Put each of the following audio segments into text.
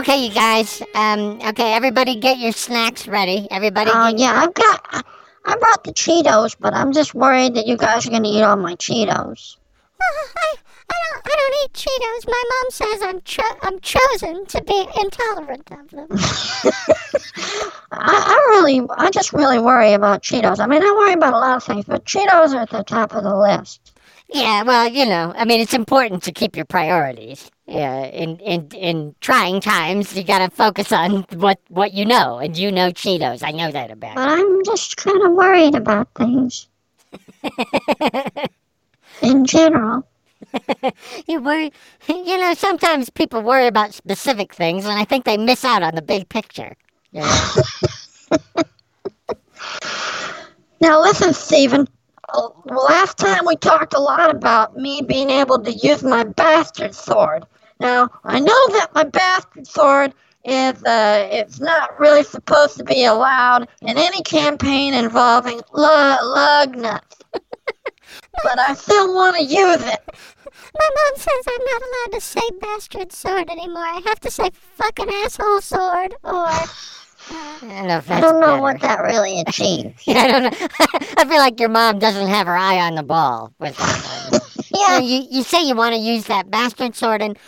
Okay, you guys. Um, okay, everybody get your snacks ready. Everybody Oh, yeah, I've got. I- brought the Cheetos, but I'm just worried that you guys are going to eat all my Cheetos. I, I don't I don't eat Cheetos. My mom says I'm cho- I'm chosen to be intolerant of them. I, I really, I just really worry about Cheetos. I mean, I worry about a lot of things, but Cheetos are at the top of the list. Yeah, well, you know, I mean, it's important to keep your priorities. Yeah, in in in trying times, you gotta focus on what what you know, and you know Cheetos. I know that about. But I'm just kind of worried about things in general. you. You worry, you know. Sometimes people worry about specific things, and I think they miss out on the big picture. You know? Now, listen, Stephen. Last time we talked a lot about me being able to use my bastard sword. Now, I know that my bastard sword is uh, it's not really supposed to be allowed in any campaign involving lu- lug nuts. but I still want to use it. My mom says I'm not allowed to say bastard sword anymore. I have to say fucking asshole sword or I don't know I don't know better. what that really achieves. I don't know. I feel like your mom doesn't have her eye on the ball with that one. yeah, So you, you say you want to use that bastard sword and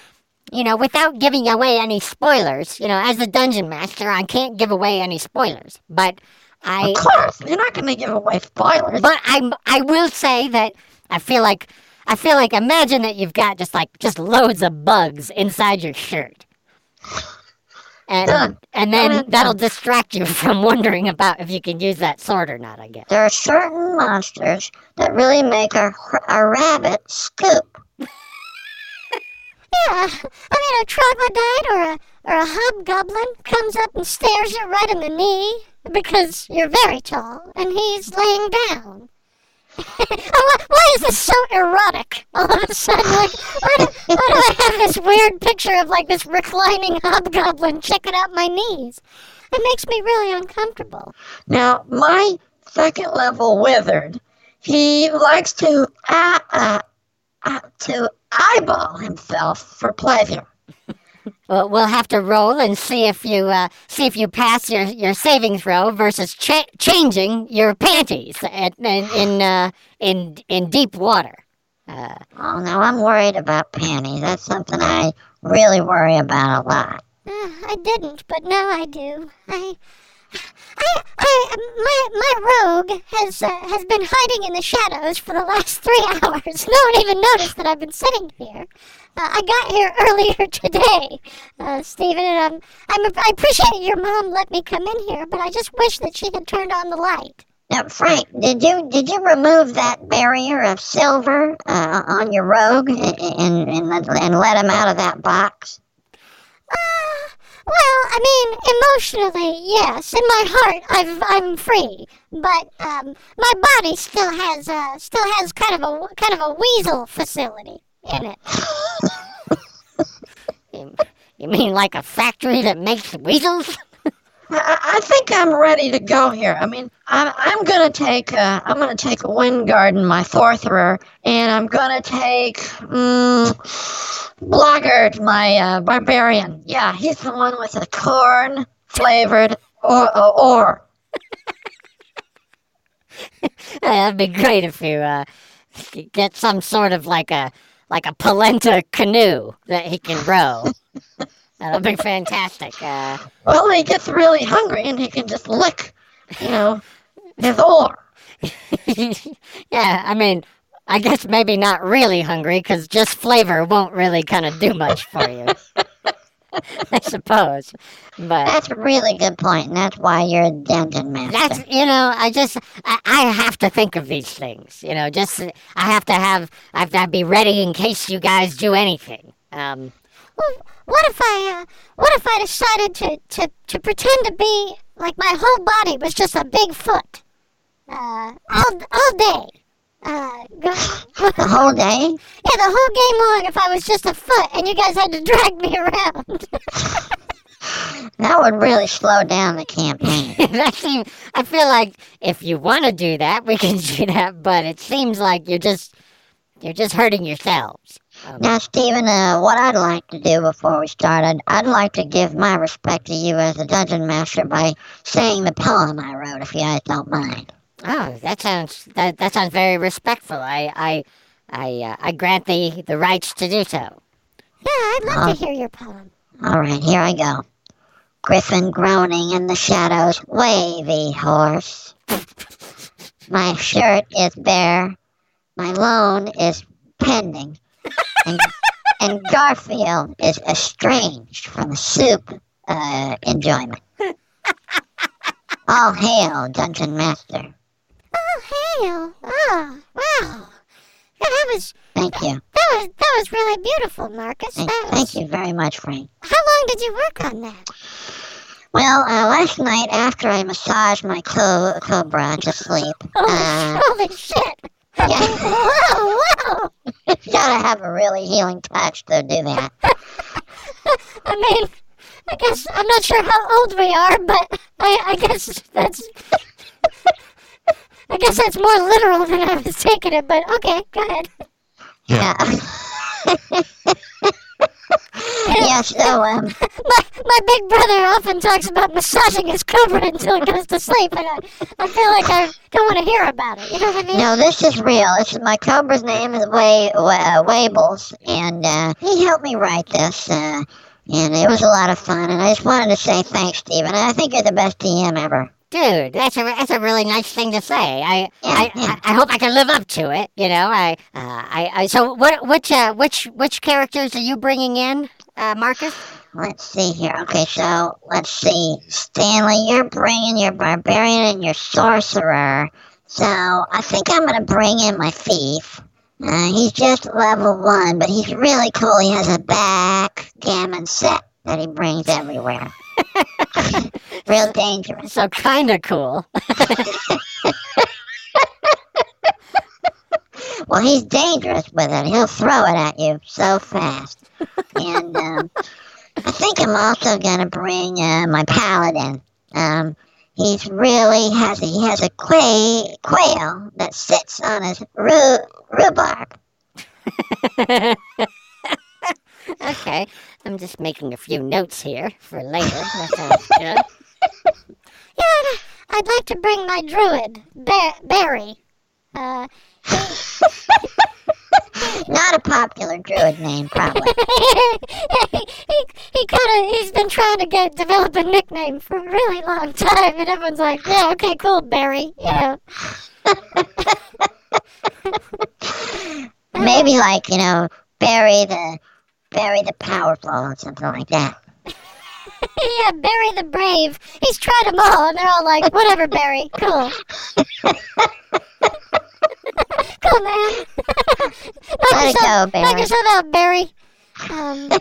you know without giving away any spoilers you know as a dungeon master i can't give away any spoilers but i of course. You're not going to give away spoilers. but i i will say that i feel like i feel like imagine that you've got just like just loads of bugs inside your shirt and Done. and then Done. that'll distract you from wondering about if you can use that sword or not i guess There are certain monsters that really make a, a rabbit scoop. yeah. I mean a troglodyte or a or a hobgoblin comes up and stares you right in the knee because you're very tall and he's laying down. why, why is this so erotic all of a sudden? Like, why do, why do I have this weird picture of like this reclining hobgoblin checking out my knees? It makes me really uncomfortable. Now, my second level wizard, he likes to uh, uh, uh, to eyeball himself for pleasure. Well, we'll have to roll and see if you uh, see if you pass your, your saving throw versus cha- changing your panties at, in in, uh, in in deep water. Uh, Oh no, I'm worried about panties. That's something I really worry about a lot. Uh, I didn't, but now I do. I, I, I, my, my rogue has uh, has been hiding in the shadows for the last three hours. No one even noticed that I've been sitting here. Uh, I got here earlier today, uh, Stephen, and I'm, I'm, I appreciate your mom let me come in here, but I just wish that she had turned on the light. Now, Frank, did you did you remove that barrier of silver uh, on your rogue and, and and and let him out of that box? Well, I mean, emotionally, yes. In my heart, I've, I'm free, but um, my body still has uh, still has kind of a kind of a weasel facility in it. you, you mean like a factory that makes weasels? I, I think I'm ready to go here. I mean, I'm, I'm gonna take uh, I'm gonna take a wind garden, my sorcerer, and I'm gonna take um, Blackguard, my uh, barbarian. Yeah, he's the one with the corn flavored or or. or. That'd be great if you uh, get some sort of like a like a polenta canoe that he can row. That'll be fantastic. Uh, Well, he gets really hungry and he can just lick, you know, his oar. yeah, I mean, I guess maybe not really hungry because just flavor won't really kind of do much for you. I suppose, but That's a really good point, and that's why you're a dungeon master. that's you know, I just I, I have to think of these things. You know, just I have to have I have to be ready in case you guys do anything. Um, Well, what if I uh, what if I decided to, to, to pretend to be like my whole body was just a big foot, uh, all all day. Uh, the whole day. Yeah, the whole game long, if I was just a foot and you guys had to drag me around. That would really slow down the campaign. I feel like if you want to do that, we can do that. But it seems like you're just you're just hurting yourselves. Now, Stephen, uh, what I'd like to do before we start, I'd, I'd like to give my respect to you as a dungeon master by saying the poem I wrote, if you guys don't mind. Oh, that sounds that, that sounds very respectful. I I I uh, I grant the the rights to do so. Yeah, I'd love to hear your poem. All right, here I go. Griffin groaning in the shadows, wavy horse. My shirt is bare, my loan is pending, and, and Garfield is estranged from soup uh, enjoyment. All hail, Dungeon Master. All hail. Oh, wow. That was Thank you. that was that was really beautiful, Marcus. Thank, That thank you very much, Frank. How long did you work on that? Well, uh, last night after I massaged my co- cobra to sleep, Holy, uh, holy shit. Yeah, Whoa, whoa. you gotta have a really healing touch to do that. I mean, I guess I'm not sure how old we are, but I, I guess that's. I guess that's more literal than I was taking it, but okay, go ahead. Yeah. yeah, so, um, My, my big brother often talks about massaging his cobra until it goes to sleep, and I, I feel like I don't want to hear about it. You know what I mean? no, this is real. This is my cobra's name is Way, uh, Wables, and, uh, he helped me write this, uh, and it was a lot of fun, and I just wanted to say thanks, Stephen. I think you're the best DM ever. Dude, that's a that's a really nice thing to say. I I, yeah. I, I hope I can live up to it. You know, I uh, I, I so what which uh, which which characters are you bringing in, uh, Marcus? Let's see here. Okay, so let's see. Stanley, you're bringing your barbarian and your sorcerer. So I think I'm gonna bring in my thief. Uh, he's just level one, but he's really cool. He has a backgammon set that he brings everywhere. Real dangerous. So kind of cool. Well, he's dangerous with it. He'll throw it at you so fast. And um, I think I'm also gonna bring uh, my paladin. Um, he's really has he has a quay, quail that sits on his rhubarb. okay, I'm just making a few notes here for later. That sounds good. Yeah, I'd, like to bring my druid, ba- Barry. Uh, Not a popular druid name, probably. he, he, he kind of he's been trying to get develop a nickname for a really long time, and everyone's like, yeah, okay, cool, Barry. You know, Maybe like you know, bury the bury the powerful or something like that. yeah, Barry the Brave. He's tried them all, and they're all like, whatever, Barry, cool. Cool, man. knock, Let it yourself, go, knock Barry. yourself out, Barry. Um, no,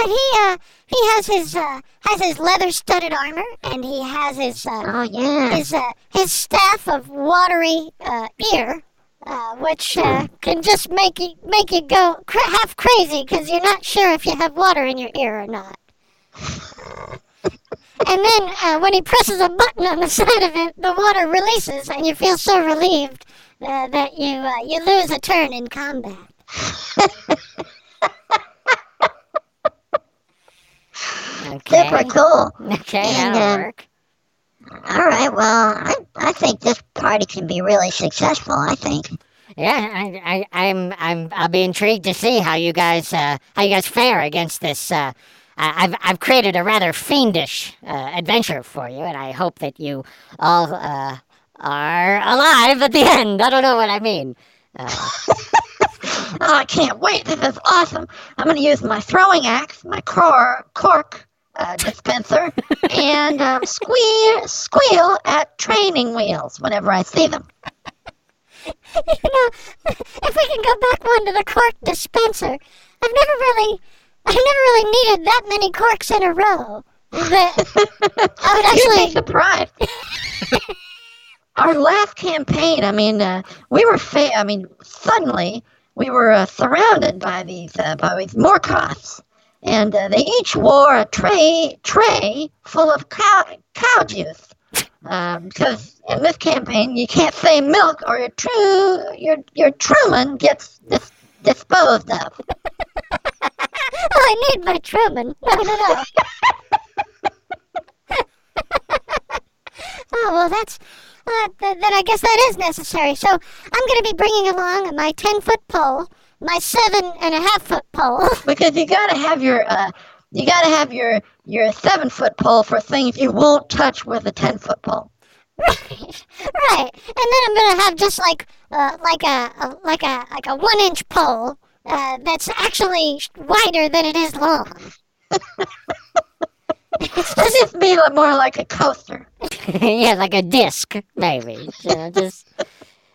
but he uh he has his uh has his leather studded armor, and he has his uh Oh yeah. his uh, his staff of watery uh, ear, uh, which uh, can just make you make you go cra- half crazy because you're not sure if you have water in your ear or not. and then uh, when he presses a button on the side of it, the water releases, and you feel so relieved uh, that you uh, you lose a turn in combat. Okay. Super cool. Okay, And, that'll uh, work. All right. Well, I, I think this party can be really successful. I think. Yeah, I, I, I'm, I'm, I'll be intrigued to see how you guys, uh, how you guys fare against this. Uh, I- I've, I've created a rather fiendish uh, adventure for you, and I hope that you all uh, are alive at the end. I don't know what I mean. Uh, Oh, I can't wait. This is awesome. I'm going to use my throwing axe, my cor- cork uh, dispenser, and um, squeal, squeal at training wheels whenever I see them. you know, if we can go back one to the cork dispenser, I've never really, I've never really needed that many corks in a row. That I would actually. You'd be surprised. Our last campaign, I mean, uh, we were, fa- I mean, suddenly we were uh, surrounded by these, uh, by these Morkoths, and uh, they each wore a tray, tray full of cow, cow juice. Um, because in this campaign, you can't say milk, or your true, your your Truman gets dis- disposed of. I need my Truman. No, no, no. oh, well, that's. Uh, th- then I guess that is necessary. So I'm going to be bringing along my 10 foot pole, my seven and a half foot pole. Because you gotta have your uh, you gotta have your your seven foot pole for things you won't touch with a ten foot pole. right, right. And then I'm going to have just like uh, like a, a like a like a one inch pole uh, that's actually wider than it is long. It's just be li- more like a coaster. yeah, like a disc, maybe. You know, just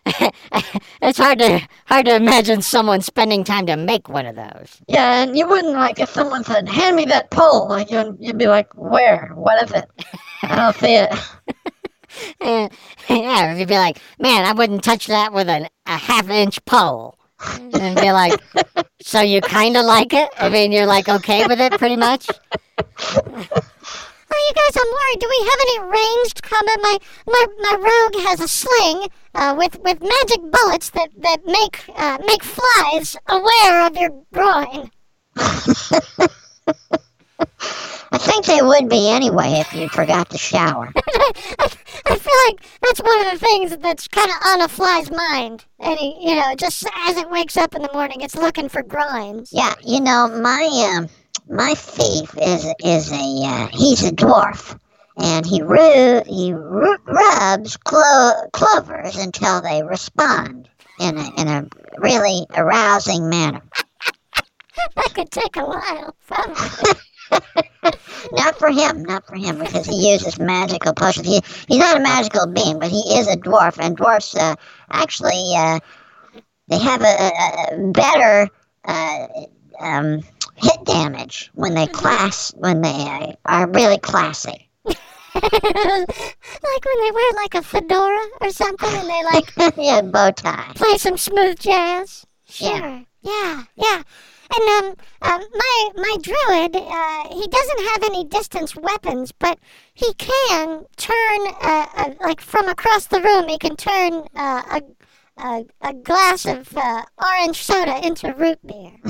it's hard to hard to imagine someone spending time to make one of those. Yeah, and you wouldn't like if someone said, "Hand me that pole," like you'd, you'd be like, "Where? What is it? I don't see it." Yeah, you'd be like, man, I wouldn't touch that with an, a half inch pole. And be like, so you kind of like it? I mean, you're like okay with it, pretty much. Oh, you guys, I'm worried. Do we have any ranged combat? My my my rogue has a sling uh, with with magic bullets that that make uh, make flies aware of your groin. I think they would be anyway if you forgot to shower. I, feel like that's one of the things that's kind of on a fly's mind. And he, you know, just as it wakes up in the morning, it's looking for groins. Yeah, you know my um my thief is is a uh, he's a dwarf, and he ru- he ru- rubs clo- clovers until they respond in a in a really arousing manner. That could take a while. Probably. Not for him, not for him, because he uses magical potions. He, he's not a magical being, but he is a dwarf, and dwarfs uh, actually uh, they have a, a a better uh, um, hit damage when they class when they uh, are really classy. like when they wear like a fedora or something, and they like yeah, bow tie. play some smooth jazz. Sure. Yeah. Yeah, yeah. And um, um my my druid, uh, he doesn't have any distance weapons, but he can turn uh, uh like from across the room. He can turn uh, a, a a glass of uh, orange soda into root beer.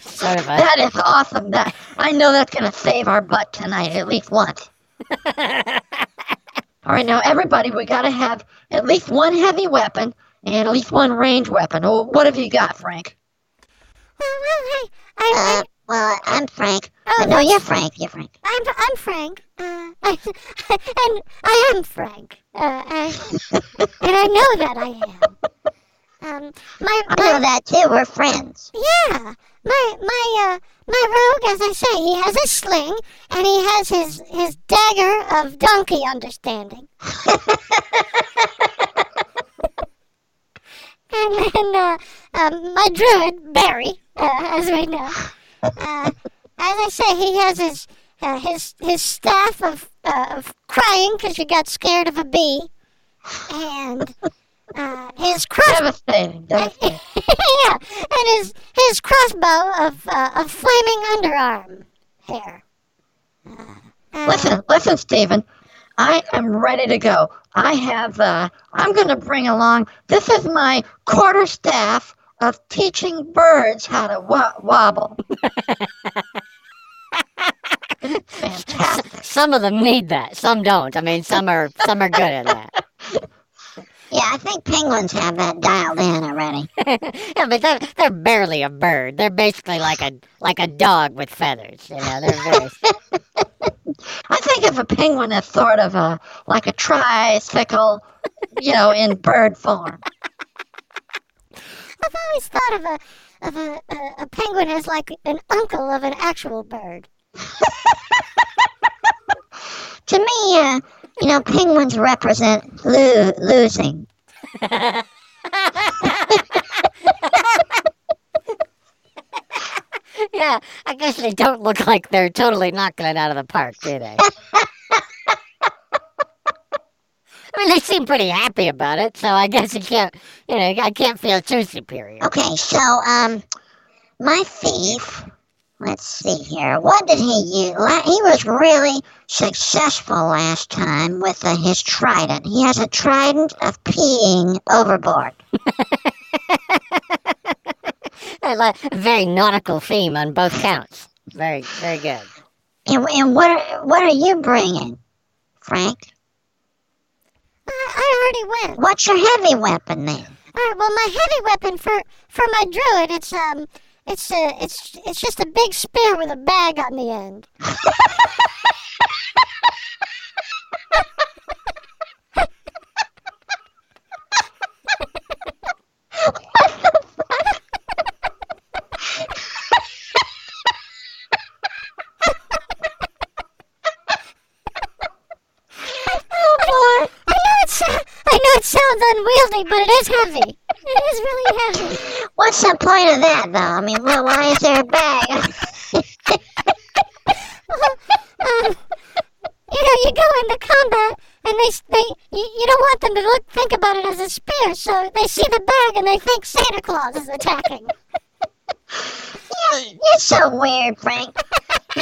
Sort of That is awesome. That I know that's gonna save our butt tonight at least once. All right, now everybody, we gotta have at least one heavy weapon and at least one range weapon. Oh, what have you got, Frank? Oh, well, hey, I, Uh, well, I'm Frank. Oh, Uh, no, you're Frank. You're Frank. I'm I'm Frank, uh, I, and I am Frank, uh, I, and I know that I am. Um, my I know that too. We're friends. Yeah, my my uh my rogue, as I say, he has a sling and he has his his dagger of donkey understanding. and then uh, um, my druid Barry, uh, as we know, uh, as I say, he has his uh, his his staff of uh, of crying because you got scared of a bee, and uh, his cross Devastating. Devastating. yeah, and his his crossbow of uh, of flaming underarm hair. Uh, listen, listen, Stephen. I am ready to go. I have. Uh, I'm going to bring along. This is my quarter staff of teaching birds how to wobble. Fantastic? some of them need that. Some don't. I mean, some are some are good at that. Yeah, I think penguins have that dialed in already. yeah, but they're they're barely a bird. They're basically like a like a dog with feathers. You know, they're very. I think of a penguin as sort of a like a tricycle, you know, in bird form. I've always thought of a of a, a, a penguin as like an uncle of an actual bird. To me, uh, you know, penguins represent lo- losing. yeah, I guess they don't look like they're totally knocking it out of the park, do they? I mean, they seem pretty happy about it, so I guess you can't, you know, I can't feel too superior. Okay, so um, my thief. Let's see here. What did he use? He was really successful last time with uh, his trident. He has a trident of peeing overboard. I like very nautical theme on both counts. Very, very good. And, and what are, what are you bringing, Frank? I, I already went. What's your heavy weapon then? All right. Well, my heavy weapon for for my druid, it's um, it's uh, it's it's just a big spear with a bag on the end. Oh boy! I know it's uh, I know it sounds unwieldy, but it is heavy. It is really heavy. What's the point of that, though? I mean, well, why is there a bag? um, you know, you go into combat and they they you, you don't want them to look think about it as a spear, so they see the bag and they think Santa Claus is attacking. Yeah, you're so weird, Frank.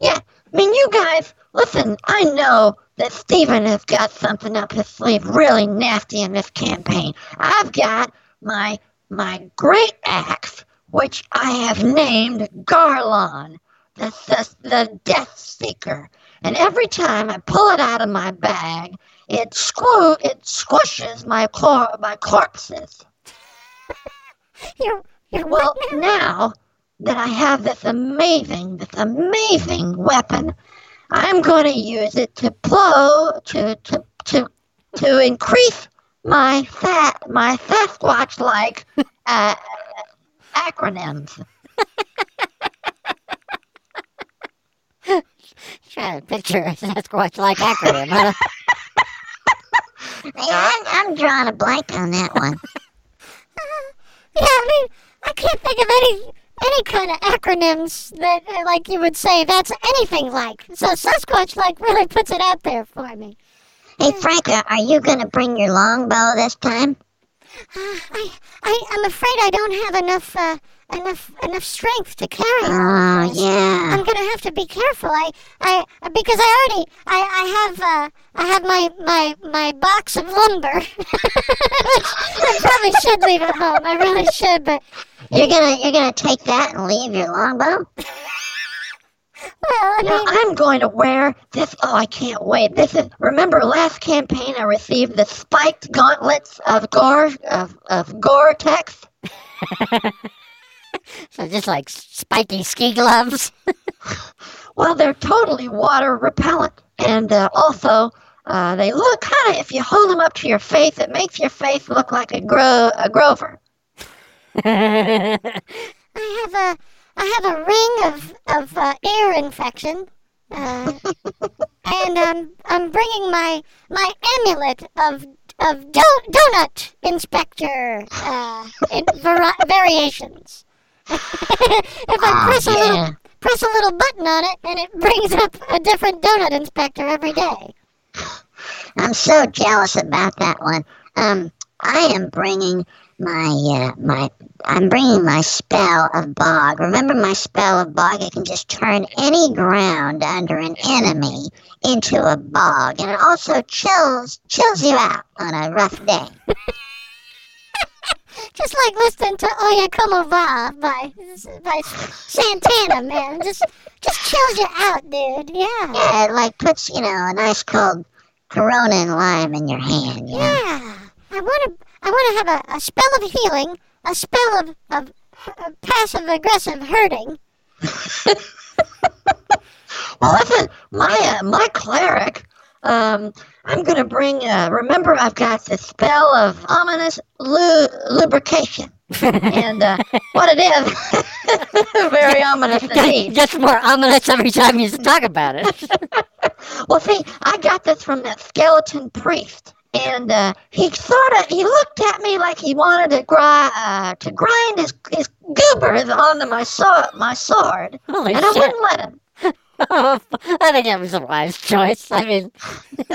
yeah, I mean, you guys, listen, I know that Stephen has got something up his sleeve really nasty in this campaign. I've got my my great axe, which I have named Garlon, the, the, the Death Seeker. And every time I pull it out of my bag, it squoo it squishes my cor- my corpses. You're you're Well, now? now that I have this amazing, this amazing weapon, I'm going to use it to blow to to to to increase my fat my Sasquatch like uh, acronyms. Trying to picture a Sasquatch like acronym, huh? Yeah, I'm, I'm drawing a blank on that one. Yeah, I mean, I can't think of any any kind of acronyms that like you would say that's anything like. So Sasquatch like really puts it out there for me. Hey Frank, are you going to bring your longbow this time? Uh, I I I'm afraid I don't have enough uh, enough enough strength to carry. Oh yeah. I'm gonna have to be careful. I, I, because I already, I, I have, uh, I have my, my, my box of lumber. I probably should leave at home. I really should, but You're gonna you're gonna take that and leave your longbow? well, I mean, now, I'm going to wear this. Oh, I can't wait. This is. Remember last campaign I received the spiked gauntlets of Gore of of Gore-Tex. So just like spiky ski gloves. Well, they're totally water repellent, and uh, also uh, they look kind of. If you hold them up to your face, it makes your face look like a gro a Grover. I have a, I have a ring of, of uh, ear infection. Uh, and um, I'm bringing my my amulet of of do- donut inspector uh, variations. If I press a little press a little button on it, and it brings up a different donut inspector every day. I'm so jealous about that one. Um, I am bringing my uh, my I'm bringing my spell of bog. Remember my spell of bog? It can just turn any ground under an enemy into a bog, and it also chills chills you out on a rough day. Just like listening to Oye Como Va by by Santana, man. Just just chills you out, dude. Yeah. Yeah, it like puts you know a nice cold Corona and lime in your hand. You know? Yeah, I want to. I want to have a, a spell of healing, a spell of, of uh, passive aggressive hurting. Well, listen, my uh, my cleric. Um, I'm gonna bring. Uh, remember, I've got the spell of ominous lu- lubrication, and uh, what it is, very ominous indeed. Just more ominous every time you talk about it. Well, see, I got this from that skeleton priest, and uh, he sort of he looked at me like he wanted to grind uh, to grind his his goobers onto my sword, my sword, Holy and I shit. wouldn't let him. I think that was a wise choice. I mean,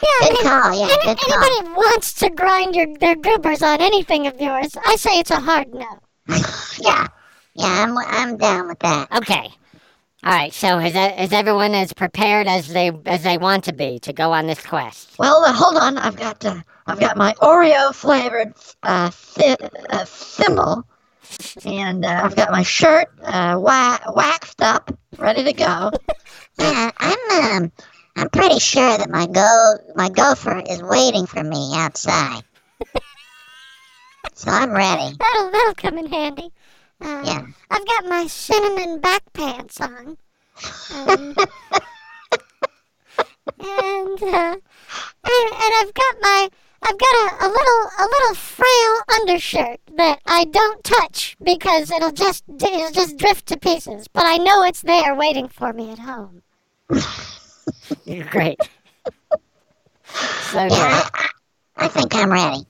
Yeah, I mean, call, yeah, any, good call. anybody wants to grind your their goobers on anything of yours, I say it's a hard no. Yeah, yeah, I'm I'm down with that. okay. All right. So is is everyone as prepared as they as they want to be to go on this quest? Well, uh, hold on. I've got uh, I've got my Oreo flavored uh, thi- uh, thimble, and uh, I've got my shirt uh, wa- waxed up, ready to go. Yeah, I'm um, I'm pretty sure that my go my gopher is waiting for me outside. so I'm ready. That'll that'll come in handy. Uh, Yeah. I've got my cinnamon back pants on. Um, and uh, and, and I've got my I've got a, a little a little frail undershirt that I don't touch because it'll just it'll just drift to pieces. But I know it's there waiting for me at home. You're Great. So Yeah. I, I, I think I'm ready.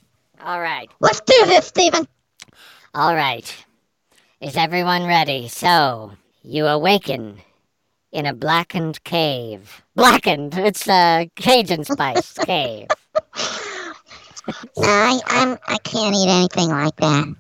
All right. Let's do this, Stephen. All right. Is everyone ready? So, you awaken in a blackened cave. Blackened! It's a Cajun spice cave. No, I I'm I can't eat anything like that.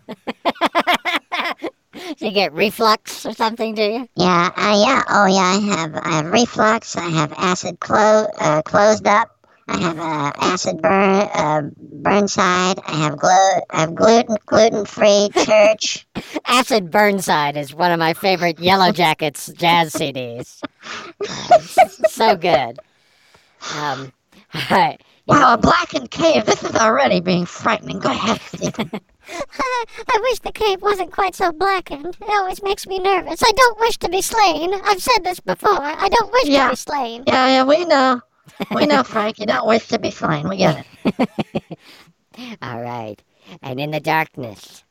Do you get reflux or something, do you? Yeah, uh, yeah. Oh, yeah. I have I have reflux. I have acid clo- uh, closed up. I have uh, acid burn uh, burnside. I have glu- I have gluten gluten free church. Acid Burnside is one of my favorite Yellow Jackets jazz CDs. So good. Um, right. Wow, a blackened cave. This is already being frightening. Go ahead, Stephen. I, wish the cave wasn't quite so blackened. It always makes me nervous. I don't wish to be slain. I've said this before. I don't wish Yeah. to be slain. Yeah, yeah, we know. We know, Frank. You don't wish to be slain. We get it. All right. And in the darkness,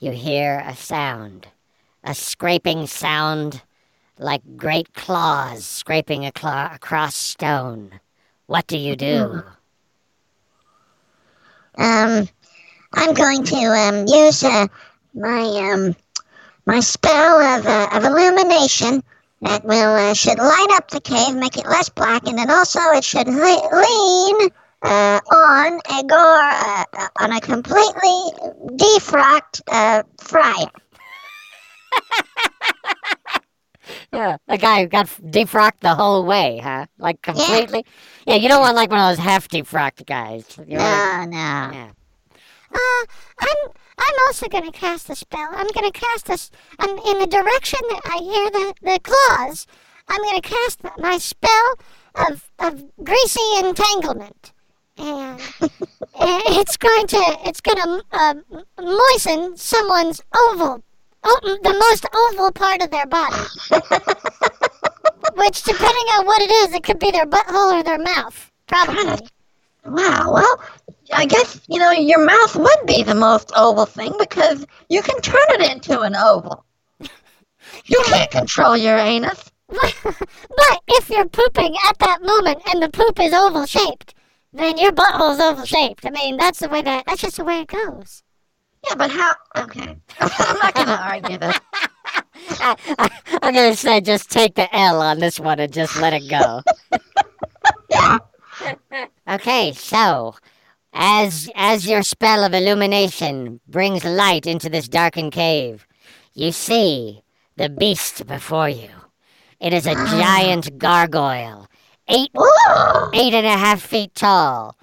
you hear a sound. A scraping sound like great claws scraping across stone. What do you do? Um, I'm going to um use uh, my um my spell of uh, of illumination that will uh, should light up the cave, make it less black, and then also it should le- lean uh, on a gore uh, uh, on a completely defrocked uh, fryer. Yeah, a guy who got defrocked the whole way, huh? Like completely? Yeah, yeah you don't want like one of those half defrocked guys. You want- No, no. yeah. Uh, I'm I'm also gonna cast a spell. I'm gonna cast this. I'm in the direction that I hear the the claws. I'm gonna cast my spell of of greasy entanglement, and, it's going to it's gonna uh, moisten someone's oval, Oh, the most oval part of their body. Which, depending on what it is, it could be their butthole or their mouth. Probably. Wow, well, I guess, you know, your mouth would be the most oval thing because you can turn it into an oval. You can't control your anus. but if you're pooping at that moment and the poop is oval shaped, then your butthole's oval shaped. I mean, that's the way that that's just the way it goes. Yeah, but how? Okay. I'm not to argue this. I, I'm gonna say just take the L on this one and just let it go. okay, so as as your spell of illumination brings light into this darkened cave, you see the beast before you. It is a giant gargoyle, eight Ooh, eight and a half feet tall,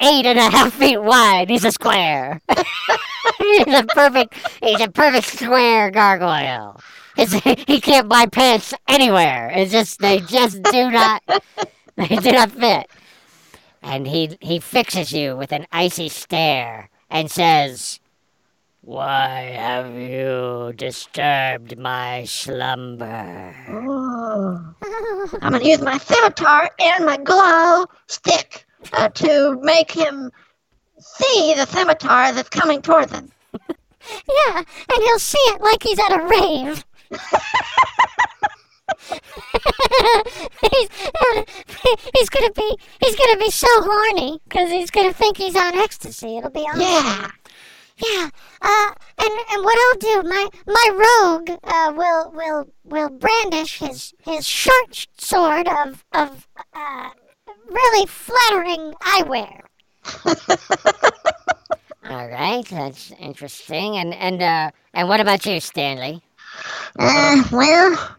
eight and a half feet wide. He's a square. he's a perfect. He's a perfect square gargoyle. His, he can't buy pants anywhere. It's just they just do not. They do not fit. And he he fixes you with an icy stare and says, "Why have you disturbed my slumber?" I'm to use my scimitar and my glow stick uh, to make him see the scimitar that's coming toward him. Yeah, and he'll see it like he's at a rave. he's, he's gonna be he's gonna be so horny because he's gonna think he's on ecstasy. It'll be awesome. Yeah. Yeah. Uh, and and what I'll do, my my rogue uh, will will will brandish his his short sword of of uh, really flattering eyewear. All right, that's interesting. And and uh and what about you, Stanley? Uh, well,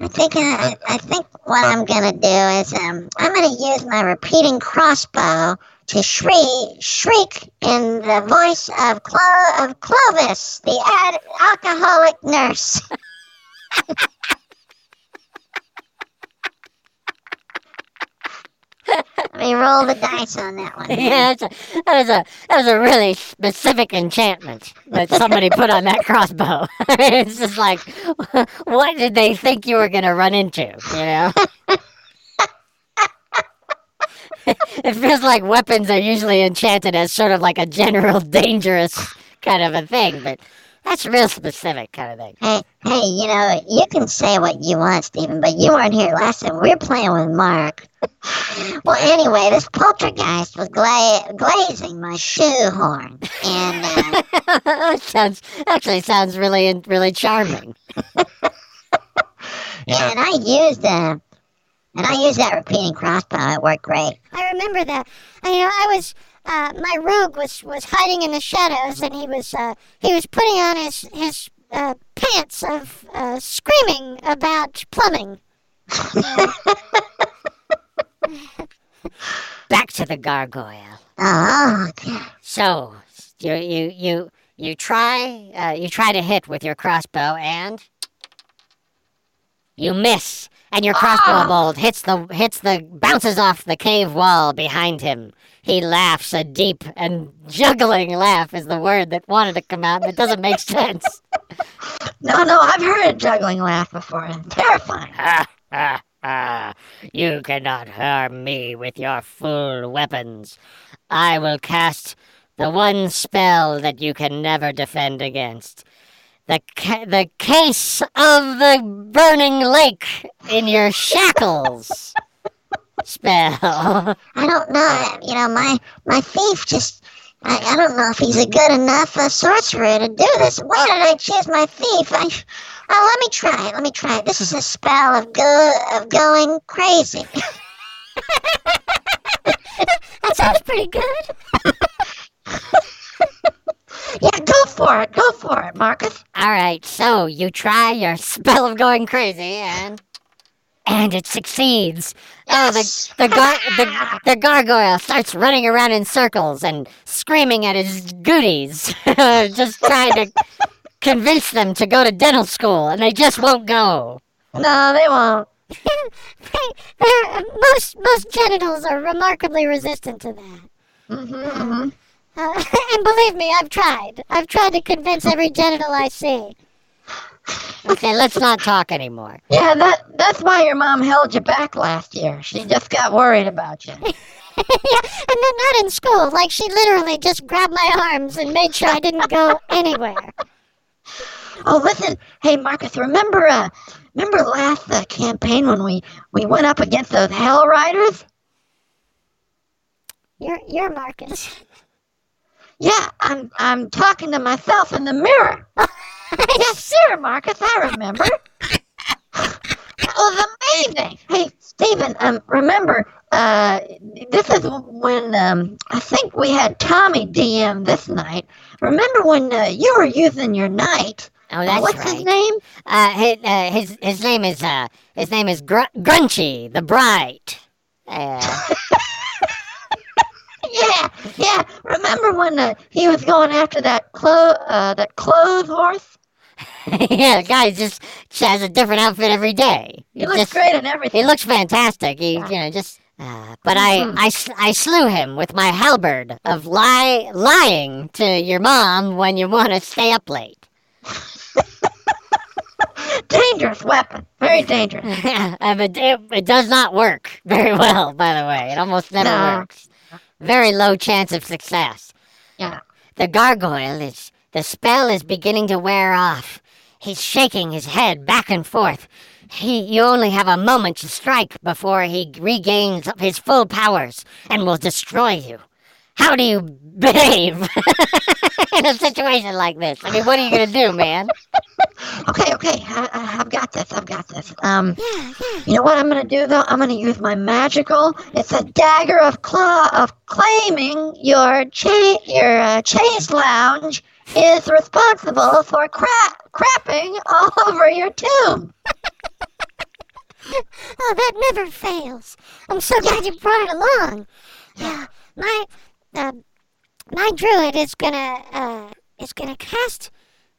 I think I, I think what I'm gonna do is um I'm gonna use my repeating crossbow to shriek shriek in the voice of Clo- of Clovis, the ad- alcoholic nurse. Let me roll the dice on that one. Yeah, that was a that was a really specific enchantment that somebody put on that crossbow. it's just like, what did they think you were gonna run into? You know. it feels like weapons are usually enchanted as sort of like a general dangerous kind of a thing, but that's real specific kind of thing. Hey, hey, you know, you can say what you want, Stephen, but you weren't here last time. We were playing with Mark. well, anyway, this poltergeist was gla- glazing my shoehorn, and uh, that sounds actually sounds really really charming. Yeah. and I used uh, and I used that repeating crossbow. It worked great. I remember that. I, you know, I was uh, my rogue was was hiding in the shadows, and he was uh, he was putting on his his uh, pants of uh, screaming about plumbing. Back to the gargoyle. Oh, okay. So you you you you try uh, you try to hit with your crossbow and you miss, and your crossbow ah. bolt hits the hits the bounces off the cave wall behind him. He laughs a deep and juggling laugh is the word that wanted to come out, it doesn't make sense. No, no, I've heard a juggling laugh before. Terrifying. Ha ha ha! You cannot harm me with your fool weapons. I will cast the one spell that you can never defend against. The, ca- the case of the burning lake in your shackles spell. I don't know. You know, my my thief just. I, I don't know if he's a good enough uh, sorcerer to do this. Why did I choose my thief? I, oh, let me try it. Let me try it. This is a spell of go of going crazy. That sounds pretty good. Yeah, go for it. Go for it, Marcus. All right, so you try your spell of going crazy, and and it succeeds. Oh, the the, gar- the the gargoyle starts running around in circles and screaming at his goodies, just trying to convince them to go to dental school, and they just won't go. No, they won't. Most most genitals are remarkably resistant to that. hmm Uh, and believe me, I've tried. I've tried to convince every genital I see. Okay, let's not talk anymore. Yeah, that that's why your mom held you back last year. She just got worried about you. yeah, and then not in school. Like she literally just grabbed my arms and made sure I didn't go anywhere. Oh, listen, hey Marcus, remember uh, remember last uh, campaign when we we went up against those Hell Riders? You're you're Marcus. Yeah, I'm I'm talking to myself in the mirror. yes, sir, Marcus, I remember. that was amazing. Hey, Stephen, um, remember, uh, this is when um, I think we had Tommy DM this night. Remember when uh, you were using your knight? Oh, Uh, that's what's right. his name? Uh, his, uh, his his name is uh his name is Gr- Grunchy the Bright. Uh, Yeah, yeah. Remember when uh, he was going after that clo- uh, that clothes horse? yeah, the guy just has a different outfit every day. He looks just, great and everything. He looks fantastic. He, you know, just. Uh, but I, I, s- I slew him with my halberd of lie, lying to your mom when you want to stay up late. dangerous weapon. Very dangerous. But it, it does not work very well, by the way. It almost never No. works. Very low chance of success. Yeah. The gargoyle is. The spell is beginning to wear off. He's shaking his head back and forth. He, you only have a moment to strike before he regains his full powers and will destroy you. How do you behave in a situation like this? I mean, what are you gonna do, man? Okay, okay. I, I've got this. I've got this. Um, Yeah, yeah. you know what I'm gonna do though? I'm gonna use my magical. It's a dagger of claw of claiming your cha- your uh, chase lounge is responsible for crap crapping all over your tomb. Oh, that never fails. I'm so glad you brought it along. Yeah, my uh, my druid is gonna uh, is gonna cast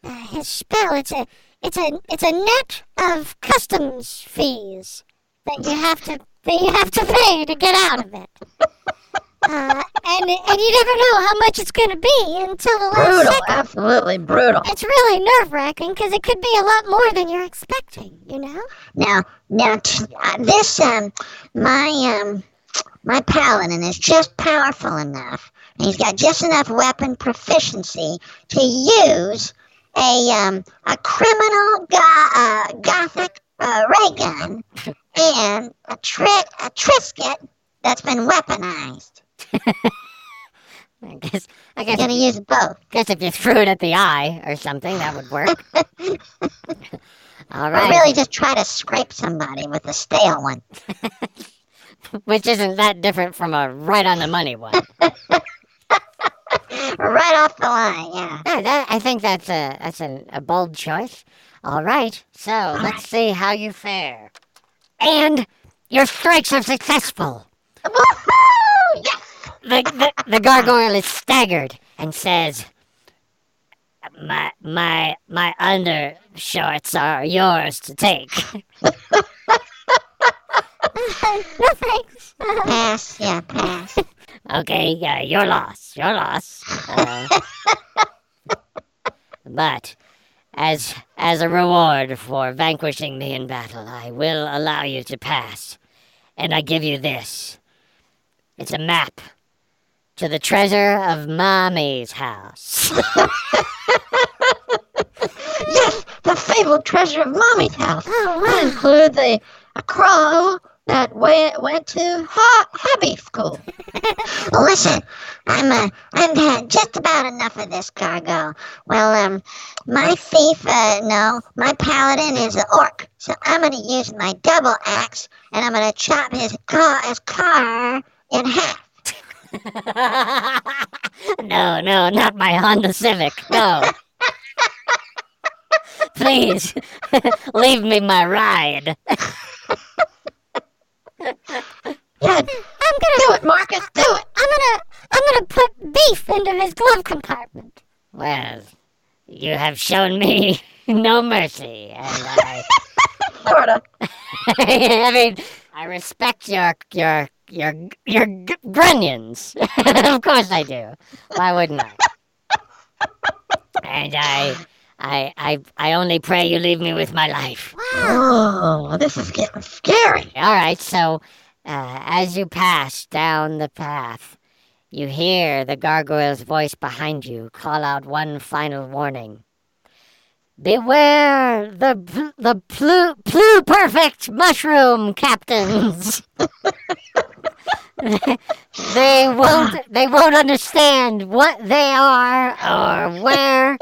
uh, his spell. It's a it's a it's a net of customs fees that you have to that you have to pay to get out of it. Uh, and and you never know how much it's gonna be until the last Brutal, second. absolutely brutal. It's really nerve wracking because it could be a lot more than you're expecting. You know. Now, now, t- uh, this um, my um, my paladin is just powerful enough. and He's got just enough weapon proficiency to use a um, a criminal go- uh, gothic uh, ray gun and a trick a Triscuit that's been weaponized. I guess I guess Gonna use both. guess if you threw it at the eye or something, that would work. All right. Or really just try to scrape somebody with a stale one. Which isn't that different from a right on the money one. Right off the line, yeah. That, I think that's a that's a, a bold choice. All right, so let's see how you fare. And your strikes are successful. Woohoo! Yes! The, the, the gargoyle is staggered and says, "My my my undershorts are yours to take." no thanks. Pass, yeah, pass. Okay, yeah, your loss, your loss. Uh, but as as a reward for vanquishing me in battle, I will allow you to pass, and I give you this. It's a map to the treasure of Mommy's house. Yes, the fabled treasure of Mommy's house. oh That wow. include the a crow that went went to ha- hobby school. Well, listen, I'm uh, I've had just about enough of this cargo. Well, um, my thief, uh, no, my paladin is an orc, so I'm gonna use my double axe and I'm gonna chop his car, his car in half. no, no, not my Honda Civic. No. Please, leave me my ride. Yeah, I'm gonna do it, Marcus. Do it. I'm gonna I'm gonna put beef into his glove compartment. Well, you have shown me no mercy, and I, Sorta. I mean, I respect your your your your g- grunions. of course I do. Why wouldn't I? And I, I, I, I only pray you leave me with my life. Oh, this is getting scary. All right, so uh, as you pass down the path, you hear the gargoyle's voice behind you call out one final warning. Beware the pl- the plu plu perfect mushroom captains. they won't they won't understand what they are or where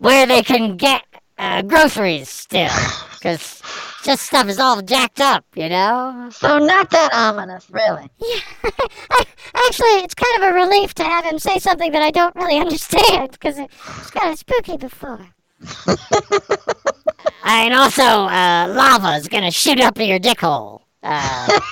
where they can get uh, groceries still because just stuff is all jacked up, you know. So not that ominous, really. Yeah, Actually, it's kind of a relief to have him say something that I don't really understand because it's kind of spooky before. And also, uh, is gonna shoot up your dick hole. Uh,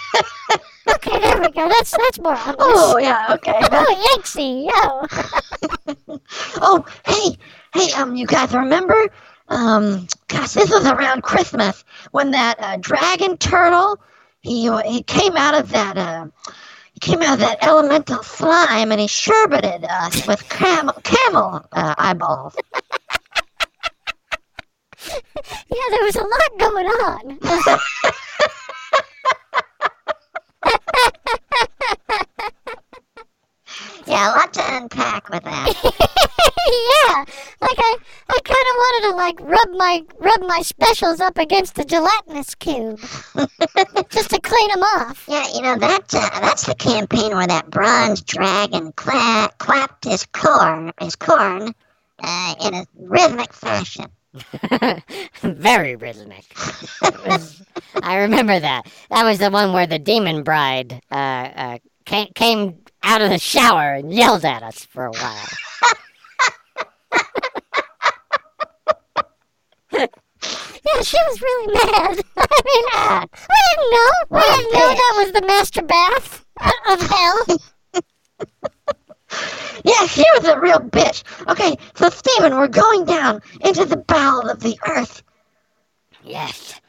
Okay, there we go. That's that's more ominous. Oh yeah, okay. Oh, Yanksy, yo. Oh, hey, hey, um, you guys remember? Um, gosh, this was around Christmas when that uh, dragon turtle he he came out of that uh, he came out of that elemental slime and he sherbeted us with camel camel uh, eyeballs. Yeah, there was a lot going on. Yeah, a lot to unpack with that. yeah, like I, I kind of wanted to like rub my rub my specials up against the gelatinous cube, just to clean them off. Yeah, you know that uh, that's the campaign where that bronze dragon cla- clapped his corn, his corn, uh, in a rhythmic fashion. very rhythmic. Was- I remember that. That was the one where the demon bride uh, uh, came, came out of the shower and yelled at us for a while. Yeah, she was really mad. I mean, uh, we didn't know. We didn't know that was the master bath of hell. Yeah, she was a real bitch. Okay, so Stephen, we're going down into the bowels of the earth. Yes.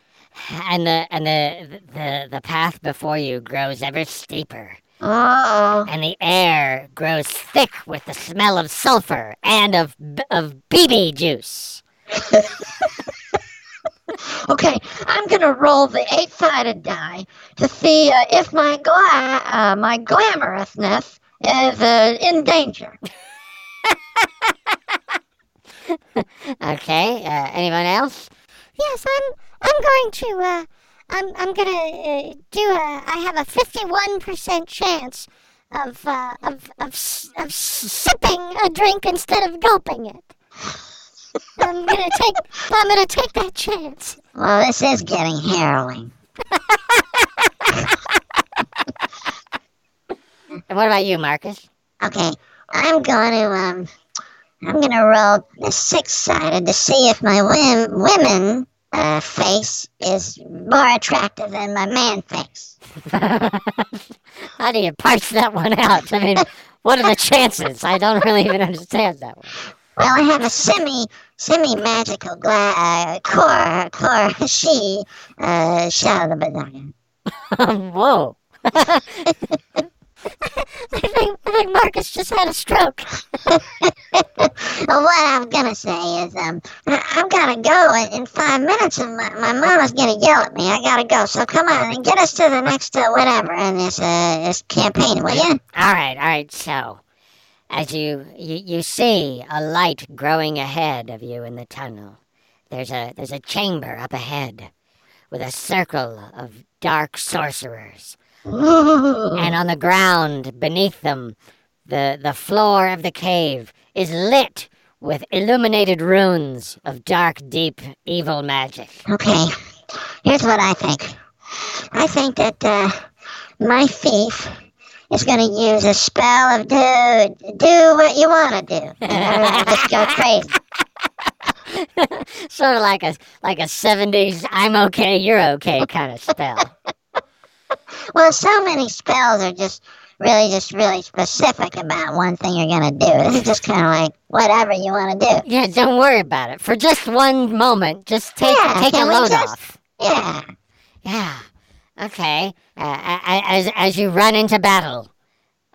And the and the the the path before you grows ever steeper, Uh-oh. and the air grows thick with the smell of sulfur and of b- of BB juice. Okay, I'm gonna roll the eight-sided die to see uh, if my gla- uh, my glamorousness is uh, in danger. Okay. Uh, anyone else? Yes, I'm. I'm going to. Uh, I'm. I'm gonna uh, do a. I have a fifty-one percent chance of uh, of of s- of sipping a drink instead of gulping it. I'm gonna take. I'm gonna take that chance. Well, this is getting harrowing. And what about you, Marcus? Okay, I'm going to um, I'm gonna roll the six-sided to see if my wim- women uh, face is more attractive than my man face. How do you parse that one out? I mean, what are the chances? I don't really even understand that Well, I have a semi semi magical gla- uh, core core she uh shell of the one. Whoa. I think. I think Marcus just had a stroke. Well, what I'm gonna say is, um, I- I've gotta go in, in five minutes, and my, my mama's gonna yell at me. I gotta go. So come on and get us to the next uh, whatever in this uh this campaign, will you? All right, all right. So, as you, you you see a light growing ahead of you in the tunnel, there's a there's a chamber up ahead, with a circle of dark sorcerers, and on the ground beneath them, the the floor of the cave is lit with illuminated runes of dark, deep, evil magic. Okay, here's what I think. I think that uh, my thief is going to use a spell of do do what you want to do. And just go crazy. Sort of like a like a '70s "I'm okay, you're okay" kind of spell. Well, so many spells are just really just really specific about one thing you're going to do. This is just kind of like whatever you want to do. Yeah, don't worry about it. For just one moment, just take Yeah, take a load just- off. Yeah. Yeah. Okay. Uh, as as you run into battle,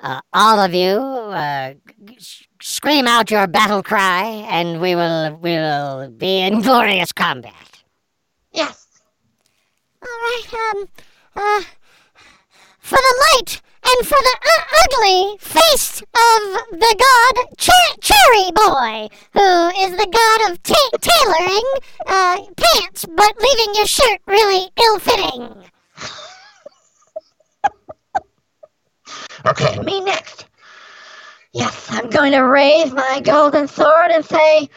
uh, all of you uh, g- s- scream out your battle cry, and we will we will be in glorious combat. Yes. All right. Um. Uh. For the light and for the u- ugly face of the god Cher- Cherry Boy, who is the god of ta- tailoring uh, pants, but leaving your shirt really ill-fitting. Okay, me next. Yes, I'm going to raise my golden sword and say,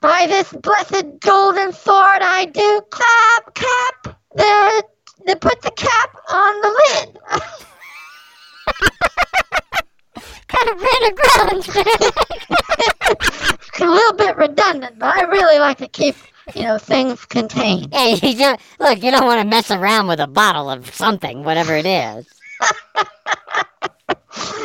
By this blessed golden sword I do clap, cap, the, the put the cap on the lid. Kind of ran aground. It's a little bit redundant, but I really like to keep, you know, things contained. Yeah, you don't, look, you don't want to mess around with a bottle of something, whatever it is.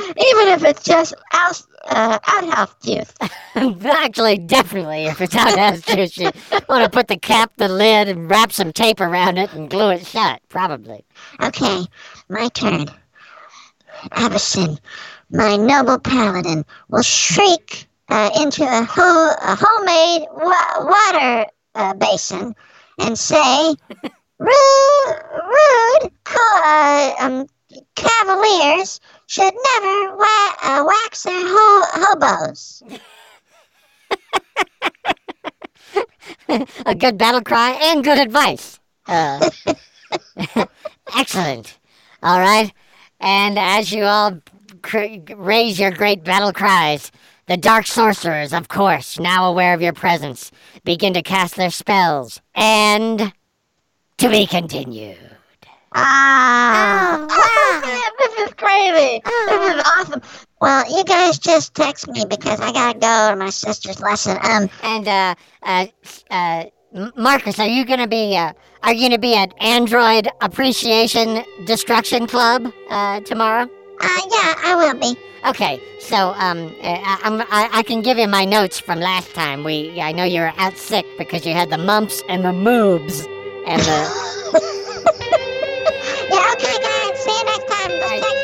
Even if it's just out, uh, outhouse juice. Actually, definitely, if it's outhouse juice, you want to put the cap, the lid, and wrap some tape around it and glue it shut. Probably. Okay, my turn. Avacyn, my noble paladin, will shriek uh, into a, ho- a homemade wa- water uh, basin and say, "Rude, rude ca- uh, um, cavaliers should never wa- uh, wax their ho- hobos." A good battle cry and good advice. Uh, excellent. All right. And as you all cr- raise your great battle cries, the dark sorcerers, of course, now aware of your presence, begin to cast their spells. And to be continued. Ah, Oh, wow. man, this is crazy. This is awesome. Well, you guys just text me because I gotta go to my sister's lesson. Um, And uh, uh, uh, Marcus, are you gonna be uh, are you gonna be at Android Appreciation Destruction Club uh, tomorrow? Uh, yeah, I will be. Okay, so um, I, I'm, I, I can give you my notes from last time. We I know you were out sick because you had the mumps and the moobs and the Bye.